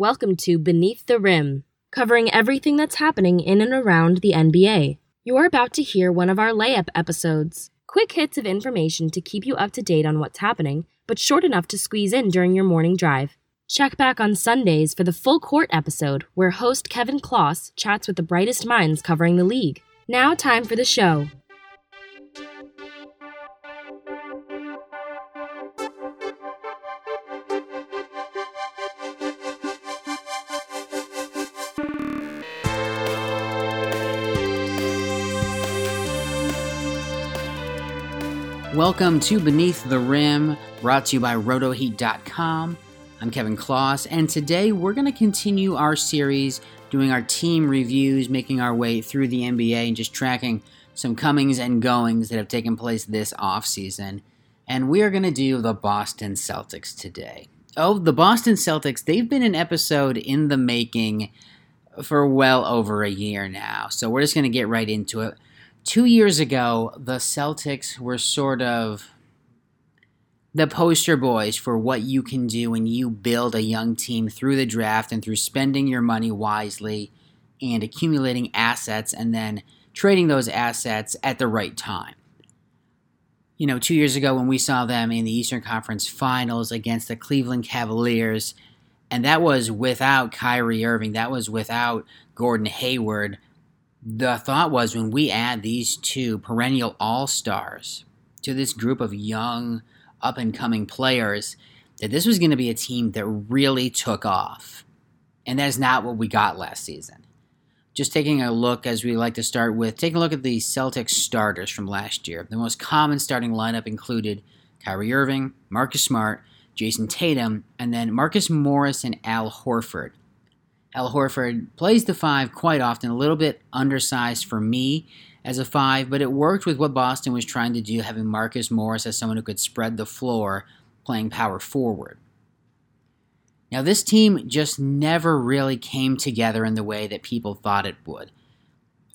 Welcome to Beneath the Rim, covering everything that's happening in and around the NBA. You're about to hear one of our layup episodes. Quick hits of information to keep you up to date on what's happening, but short enough to squeeze in during your morning drive. Check back on Sundays for the full court episode, where host Kevin Kloss chats with the brightest minds covering the league. Now, time for the show. Welcome to Beneath the Rim, brought to you by RotoHeat.com. I'm Kevin Kloss, and today we're going to continue our series doing our team reviews, making our way through the NBA, and just tracking some comings and goings that have taken place this offseason. And we are going to do the Boston Celtics today. Oh, the Boston Celtics, they've been an episode in the making for well over a year now, so we're just going to get right into it two years ago, the Celtics were sort of the poster boys for what you can do when you build a young team through the draft and through spending your money wisely and accumulating assets and then trading those assets at the right time. You know, two years ago when we saw them in the Eastern Conference Finals against the Cleveland Cavaliers, and that was without Kyrie Irving, that was without Gordon Hayward the thought was when we add these two perennial all stars to this group of young, up and coming players, that this was going to be a team that really took off. And that is not what we got last season. Just taking a look, as we like to start with, taking a look at the Celtics starters from last year. The most common starting lineup included Kyrie Irving, Marcus Smart, Jayson Tatum, and then Marcus Morris and Al Horford. Al Horford plays the five quite often, a little bit undersized for me as a five, but it worked with what Boston was trying to do, having Marcus Morris as someone who could spread the floor, playing power forward. Now, this team just never really came together in the way that people thought it would.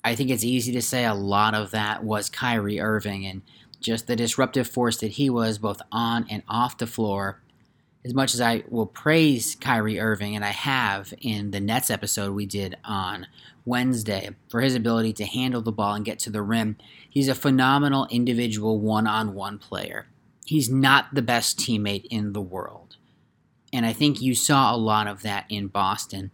I think it's easy to say a lot of that was Kyrie Irving and just the disruptive force that he was both on and off the floor as much as I will praise Kyrie Irving, and I have in the Nets episode we did on Wednesday for his ability to handle the ball and get to the rim, he's a phenomenal individual one on one player. He's not the best teammate in the world. And I think you saw a lot of that in Boston,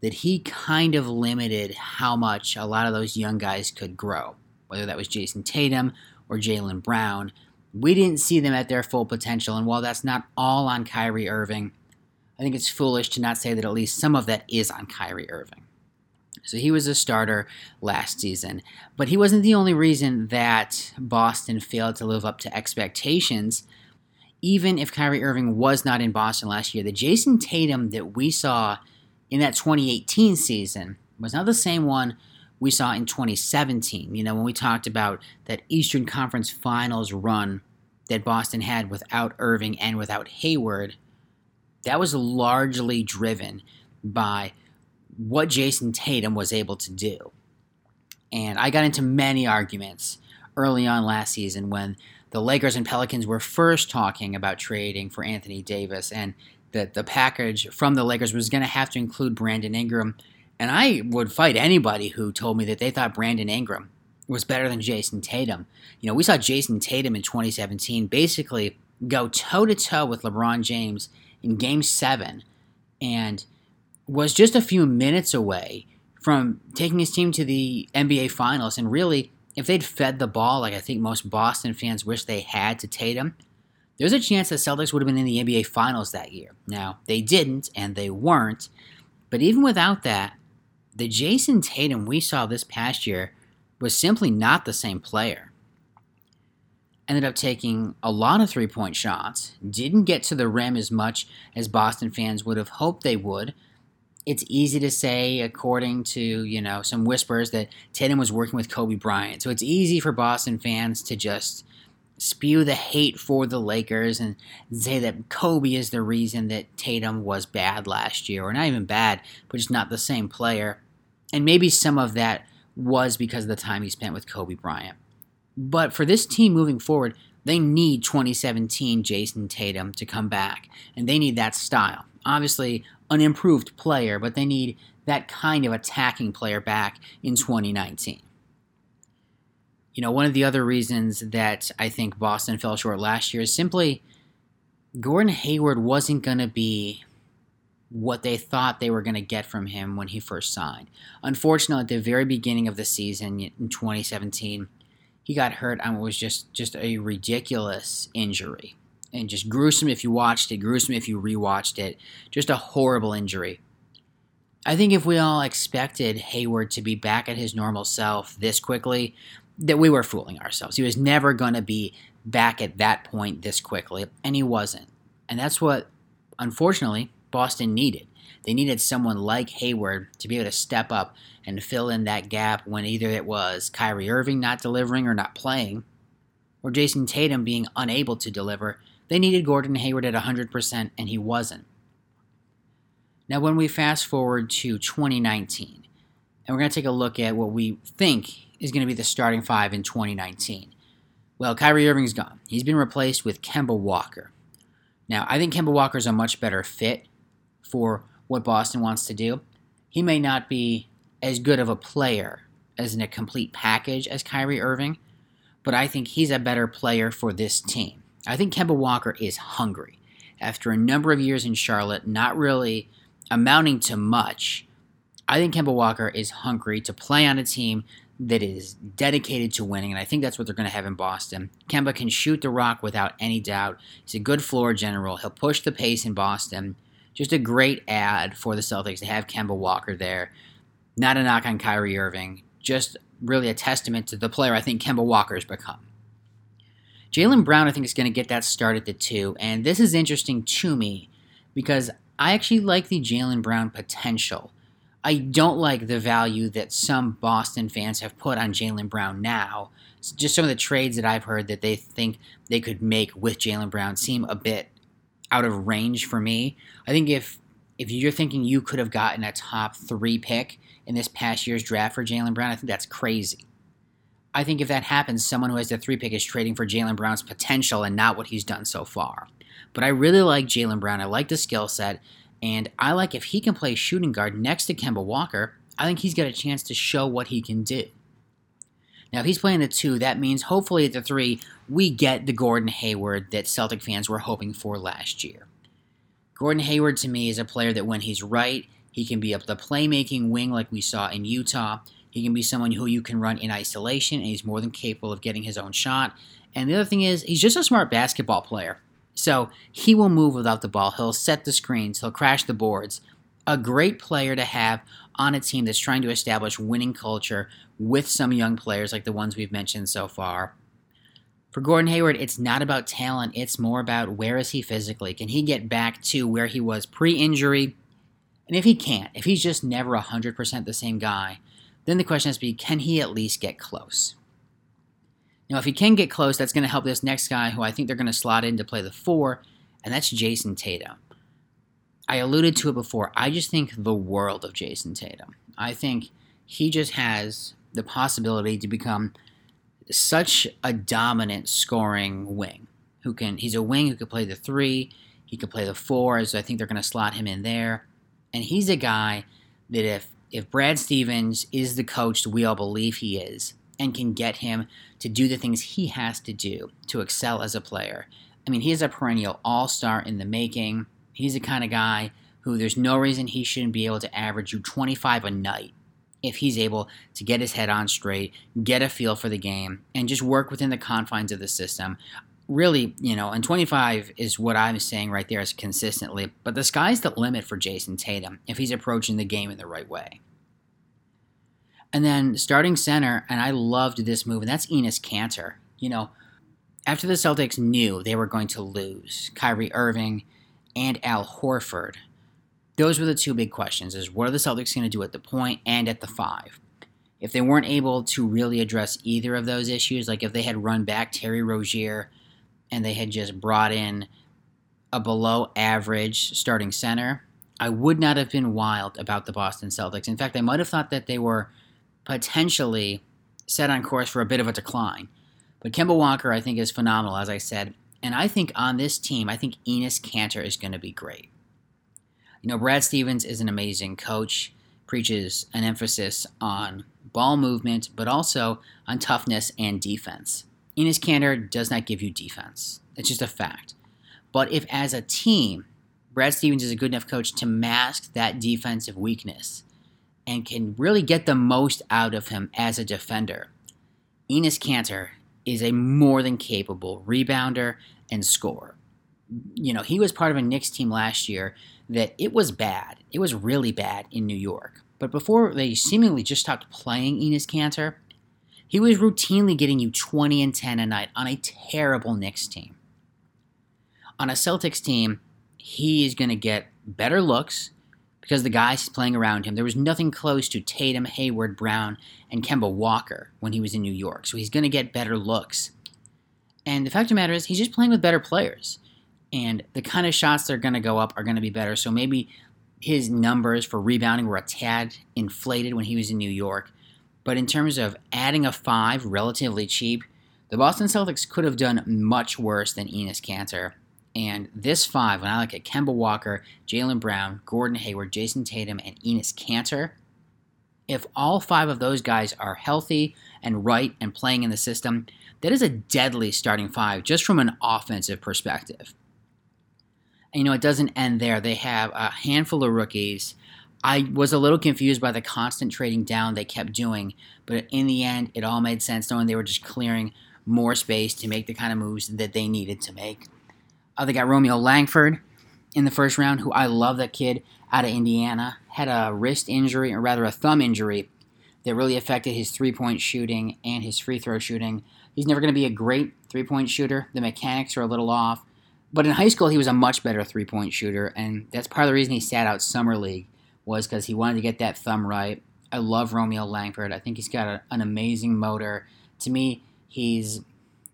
that he kind of limited how much a lot of those young guys could grow, whether that was Jayson Tatum or Jaylen Brown we didn't see them at their full potential, and while that's not all on Kyrie Irving, I think it's foolish to not say that at least some of that is on Kyrie Irving. So he was a starter last season, but he wasn't the only reason that Boston failed to live up to expectations. Even if Kyrie Irving was not in Boston last year, the Jayson Tatum that we saw in that 2018 season was not the same one we saw in 2017. You know, when we talked about that Eastern Conference Finals run that Boston had without Irving and without Hayward, that was largely driven by what Jayson Tatum was able to do. And I got into many arguments early on last season when the Lakers and Pelicans were first talking about trading for Anthony Davis and that the package from the Lakers was going to have to include Brandon Ingram and I would fight anybody who told me that they thought Brandon Ingram was better than Jayson Tatum. You know, we saw Jayson Tatum in 2017 basically go toe to toe with LeBron James in game seven and was just a few minutes away from taking his team to the NBA Finals. And really, if they'd fed the ball like I think most Boston fans wish they had to Tatum, there's a chance the Celtics would have been in the NBA Finals that year. Now, they didn't, and they weren't. But even without that, the Jayson Tatum we saw this past year was simply not the same player. Ended up taking a lot of three point shots, didn't get to the rim as much as Boston fans would have hoped they would. It's easy to say, according to you know some whispers, that Tatum was working with Kobe Bryant. So it's easy for Boston fans to just spew the hate for the Lakers and say that Kobe is the reason that Tatum was bad last year, or not even bad, but just not the same player and maybe some of that was because of the time he spent with Kobe Bryant. But for this team moving forward, they need 2017 Jayson Tatum to come back, and they need that style. Obviously, an improved player, but they need that kind of attacking player back in 2019. You know, one of the other reasons that I think Boston fell short last year is simply Gordon Hayward wasn't going to be what they thought they were going to get from him when he first signed. Unfortunately, at the very beginning of the season in 2017, he got hurt and it was just just a ridiculous injury and just gruesome if you watched it, gruesome if you rewatched it. Just a horrible injury. I think if we all expected Hayward to be back at his normal self this quickly, that we were fooling ourselves. He was never going to be back at that point this quickly, and he wasn't. And that's what, unfortunately, Boston needed. They needed someone like Hayward to be able to step up and fill in that gap when either it was Kyrie Irving not delivering or not playing, or Jayson Tatum being unable to deliver. They needed Gordon Hayward at 100%, and he wasn't. Now, when we fast forward to 2019, and we're going to take a look at what we think is going to be the starting five in 2019. Well, Kyrie Irving's gone. He's been replaced with Kemba Walker. Now, I think Kemba Walker is a much better fit for what Boston wants to do. He may not be as good of a player as in a complete package as Kyrie Irving, but I think he's a better player for this team. I think Kemba Walker is hungry. After a number of years in Charlotte, not really amounting to much, I think Kemba Walker is hungry to play on a team that is dedicated to winning, and I think that's what they're going to have in Boston. Kemba can shoot the rock without any doubt. He's a good floor general. He'll push the pace in Boston. Just a great ad for the Celtics to have Kemba Walker there. Not a knock on Kyrie Irving, just really a testament to the player I think Kemba Walker has become. Jaylen Brown, I think, is going to get that start at the two, and this is interesting to me because I actually like the Jaylen Brown potential. I don't like the value that some Boston fans have put on Jaylen Brown now. Just some of the trades that I've heard that they think they could make with Jaylen Brown seem a bit out of range for me. I think if if you're thinking you could have gotten a top three pick in this past year's draft for Jaylen Brown, I think that's crazy. I think if that happens, someone who has the three pick is trading for Jaylen Brown's potential and not what he's done so far. But I really like Jaylen Brown. I like the skill set, and I like if he can play shooting guard next to Kemba Walker, I think he's got a chance to show what he can do. Now, if he's playing the two, that means hopefully at the three, we get the Gordon Hayward that Celtic fans were hoping for last year. Gordon Hayward to me is a player that when he's right, he can be up the playmaking wing like we saw in Utah. He can be someone who you can run in isolation, and he's more than capable of getting his own shot. And the other thing is, he's just a smart basketball player. So he will move without the ball. He'll set the screens. He'll crash the boards. A great player to have on a team that's trying to establish winning culture with some young players like the ones we've mentioned so far. For Gordon Hayward, it's not about talent, it's more about where is he physically? Can he get back to where he was pre injury? And if he can't, if he's just never 100% the same guy, then the question has to be can he at least get close? Now, if he can get close, that's going to help this next guy who I think they're going to slot in to play the four, and that's Jayson Tatum. I alluded to it before. I just think the world of Jayson Tatum. I think he just has the possibility to become such a dominant scoring wing. Who can? He's a wing who could play the three. He could play the four, as I think they're going to slot him in there. And he's a guy that if if Brad Stevens is the coach that we all believe he is, and can get him to do the things he has to do to excel as a player. I mean, he is a perennial all star in the making. He's the kind of guy who there's no reason he shouldn't be able to average you 25 a night if he's able to get his head on straight, get a feel for the game, and just work within the confines of the system. Really, you know, and 25 is what I'm saying right there is consistently, but the sky's the limit for Jayson Tatum if he's approaching the game in the right way. And then starting center, and I loved this move, and that's Enes Kanter. You know, after the Celtics knew they were going to lose Kyrie Irving and Al Horford, those were the two big questions is what are the Celtics going to do at the point and at the five? If they weren't able to really address either of those issues, like if they had run back Terry Rozier and they had just brought in a below average starting center, I would not have been wild about the Boston Celtics. In fact, I might have thought that they were potentially set on course for a bit of a decline. But Kemba Walker, I think, is phenomenal, as I said. And I think on this team, I think Enes Kanter is going to be great. You know, Brad Stevens is an amazing coach, preaches an emphasis on ball movement, but also on toughness and defense. Enes Kanter does not give you defense. It's just a fact. But if as a team, Brad Stevens is a good enough coach to mask that defensive weakness and can really get the most out of him as a defender, Enes Kanter is a more than capable rebounder and scorer. You know, he was part of a Knicks team last year that it was bad. It was really bad in New York. But before they seemingly just stopped playing Enes Kanter, he was routinely getting you 20 and 10 a night on a terrible Knicks team. On a Celtics team, he is going to get better looks because the guys playing around him, there was nothing close to Tatum, Hayward, Brown, and Kemba Walker when he was in New York. So he's going to get better looks. And the fact of the matter is, he's just playing with better players. And the kind of shots that are going to go up are going to be better. So maybe his numbers for rebounding were a tad inflated when he was in New York. But in terms of adding a five relatively cheap, the Boston Celtics could have done much worse than Enes Kanter. And this five, when I look at Kemba Walker, Jaylen Brown, Gordon Hayward, Jayson Tatum, and Enes Kanter, if all five of those guys are healthy and right and playing in the system, that is a deadly starting five just from an offensive perspective. And, you know, it doesn't end there. They have a handful of rookies. I was a little confused by the constant trading down they kept doing, but in the end, it all made sense knowing they were just clearing more space to make the kind of moves that they needed to make. Uh, they got Romeo Langford in the first round, who I love that kid out of Indiana. Had a wrist injury, or rather a thumb injury, that really affected his three point shooting and his free throw shooting. He's never going to be a great three point shooter. The mechanics are a little off. But in high school, he was a much better three point shooter, and that's part of the reason he sat out Summer League, was because he wanted to get that thumb right. I love Romeo Langford. I think he's got a, an amazing motor. To me, he's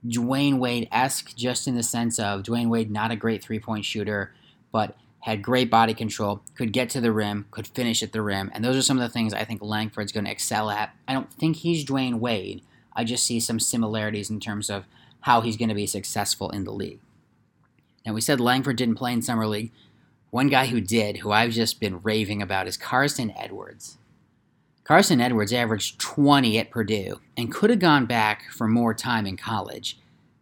Dwyane Wade esque, just in the sense of Dwyane Wade, not a great three point shooter, but had great body control, could get to the rim, could finish at the rim. And those are some of the things I think Langford's going to excel at. I don't think he's Dwyane Wade. I just see some similarities in terms of how he's going to be successful in the league. Now, we said Langford didn't play in Summer League. One guy who did, who I've just been raving about, is Carson Edwards. Carson Edwards averaged 20 at Purdue and could have gone back for more time in college,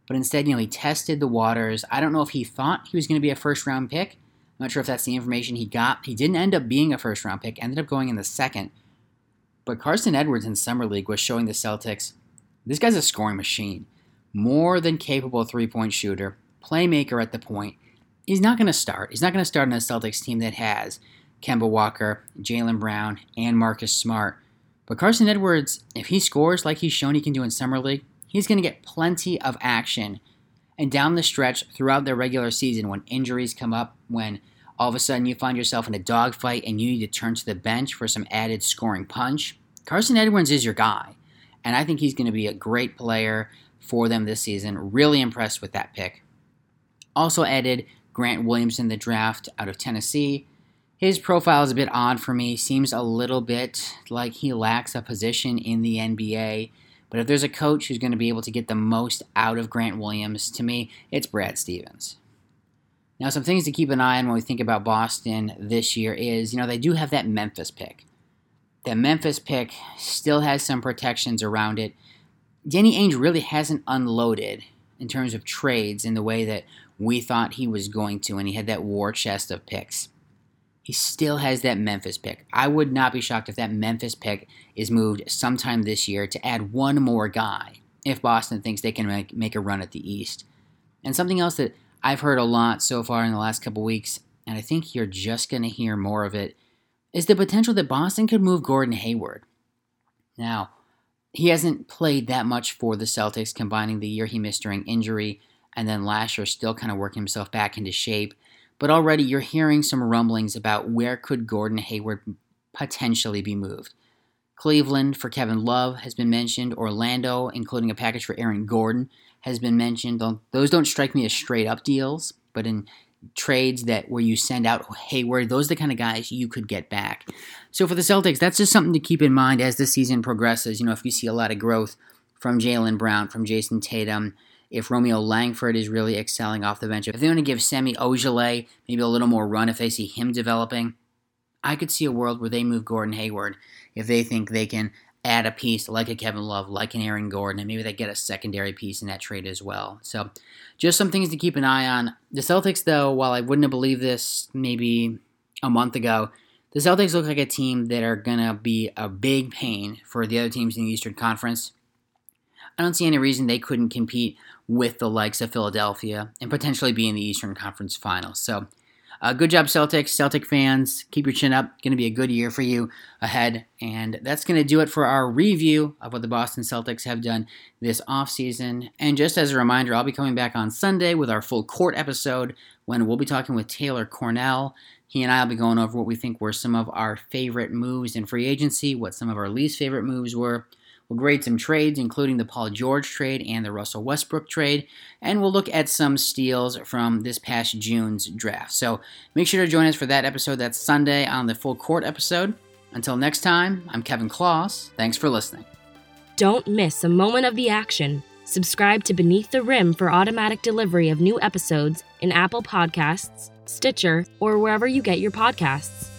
but instead, you know, he tested the waters. I don't know if he thought he was going to be a first round pick. I'm not sure if that's the information he got. He didn't end up being a first round pick, ended up going in the second. But Carson Edwards in Summer League was showing the Celtics this guy's a scoring machine. More than capable three point shooter, playmaker at the point. He's not going to start. He's not going to start on a Celtics team that has Kemba Walker, Jaylen Brown, and Marcus Smart. But Carson Edwards, if he scores like he's shown he can do in Summer League, he's going to get plenty of action. And down the stretch throughout the regular season, when injuries come up, when all of a sudden you find yourself in a dogfight and you need to turn to the bench for some added scoring punch, Carson Edwards is your guy. And I think he's going to be a great player for them this season. Really impressed with that pick. Also added Grant Williams in the draft out of Tennessee. His profile is a bit odd for me. Seems a little bit like he lacks a position in the NBA. But if there's a coach who's going to be able to get the most out of Grant Williams, to me, it's Brad Stevens. Now, some things to keep an eye on when we think about Boston this year is, you know, they do have that Memphis pick. That Memphis pick still has some protections around it. Danny Ainge really hasn't unloaded in terms of trades in the way that we thought he was going to, and he had that war chest of picks. He still has that Memphis pick. I would not be shocked if that Memphis pick is moved sometime this year to add one more guy if Boston thinks they can make, make a run at the East. And something else that I've heard a lot so far in the last couple weeks, and I think you're just going to hear more of it, is the potential that Boston could move Gordon Hayward. Now, he hasn't played that much for the Celtics, combining the year he missed during injury and then last year still kind of working himself back into shape. But already you're hearing some rumblings about where could Gordon Hayward potentially be moved. Cleveland for Kevin Love has been mentioned. Orlando, including a package for Aaron Gordon, has been mentioned. Those don't strike me as straight up deals, but in trades that where you send out Hayward, those are the kind of guys you could get back. So for the Celtics, that's just something to keep in mind as the season progresses. You know, if you see a lot of growth from Jaylen Brown, from Jayson Tatum, if Romeo Langford is really excelling off the bench, if they want to give Semi Ojeleye maybe a little more run, if they see him developing, I could see a world where they move Gordon Hayward if they think they can add a piece like a Kevin Love, like an Aaron Gordon, and maybe they get a secondary piece in that trade as well. So, just some things to keep an eye on. The Celtics, though, while I wouldn't have believed this maybe a month ago, the Celtics look like a team that are going to be a big pain for the other teams in the Eastern Conference. I don't see any reason they couldn't compete with the likes of Philadelphia and potentially be in the Eastern Conference Finals. So, uh, good job, Celtics. Celtic fans, keep your chin up. Going to be a good year for you ahead. And that's going to do it for our review of what the Boston Celtics have done this offseason. And just as a reminder, I'll be coming back on Sunday with our full court episode when we'll be talking with Taylor Cornell. He and I will be going over what we think were some of our favorite moves in free agency, what some of our least favorite moves were. We'll grade some trades, including the Paul George trade and the Russell Westbrook trade, and we'll look at some steals from this past June's draft. So make sure to join us for that episode. That's Sunday on the Full Court episode. Until next time, I'm Kevin Kloss. Thanks for listening. Don't miss a moment of the action. Subscribe to Beneath the Rim for automatic delivery of new episodes in Apple Podcasts, Stitcher, or wherever you get your podcasts.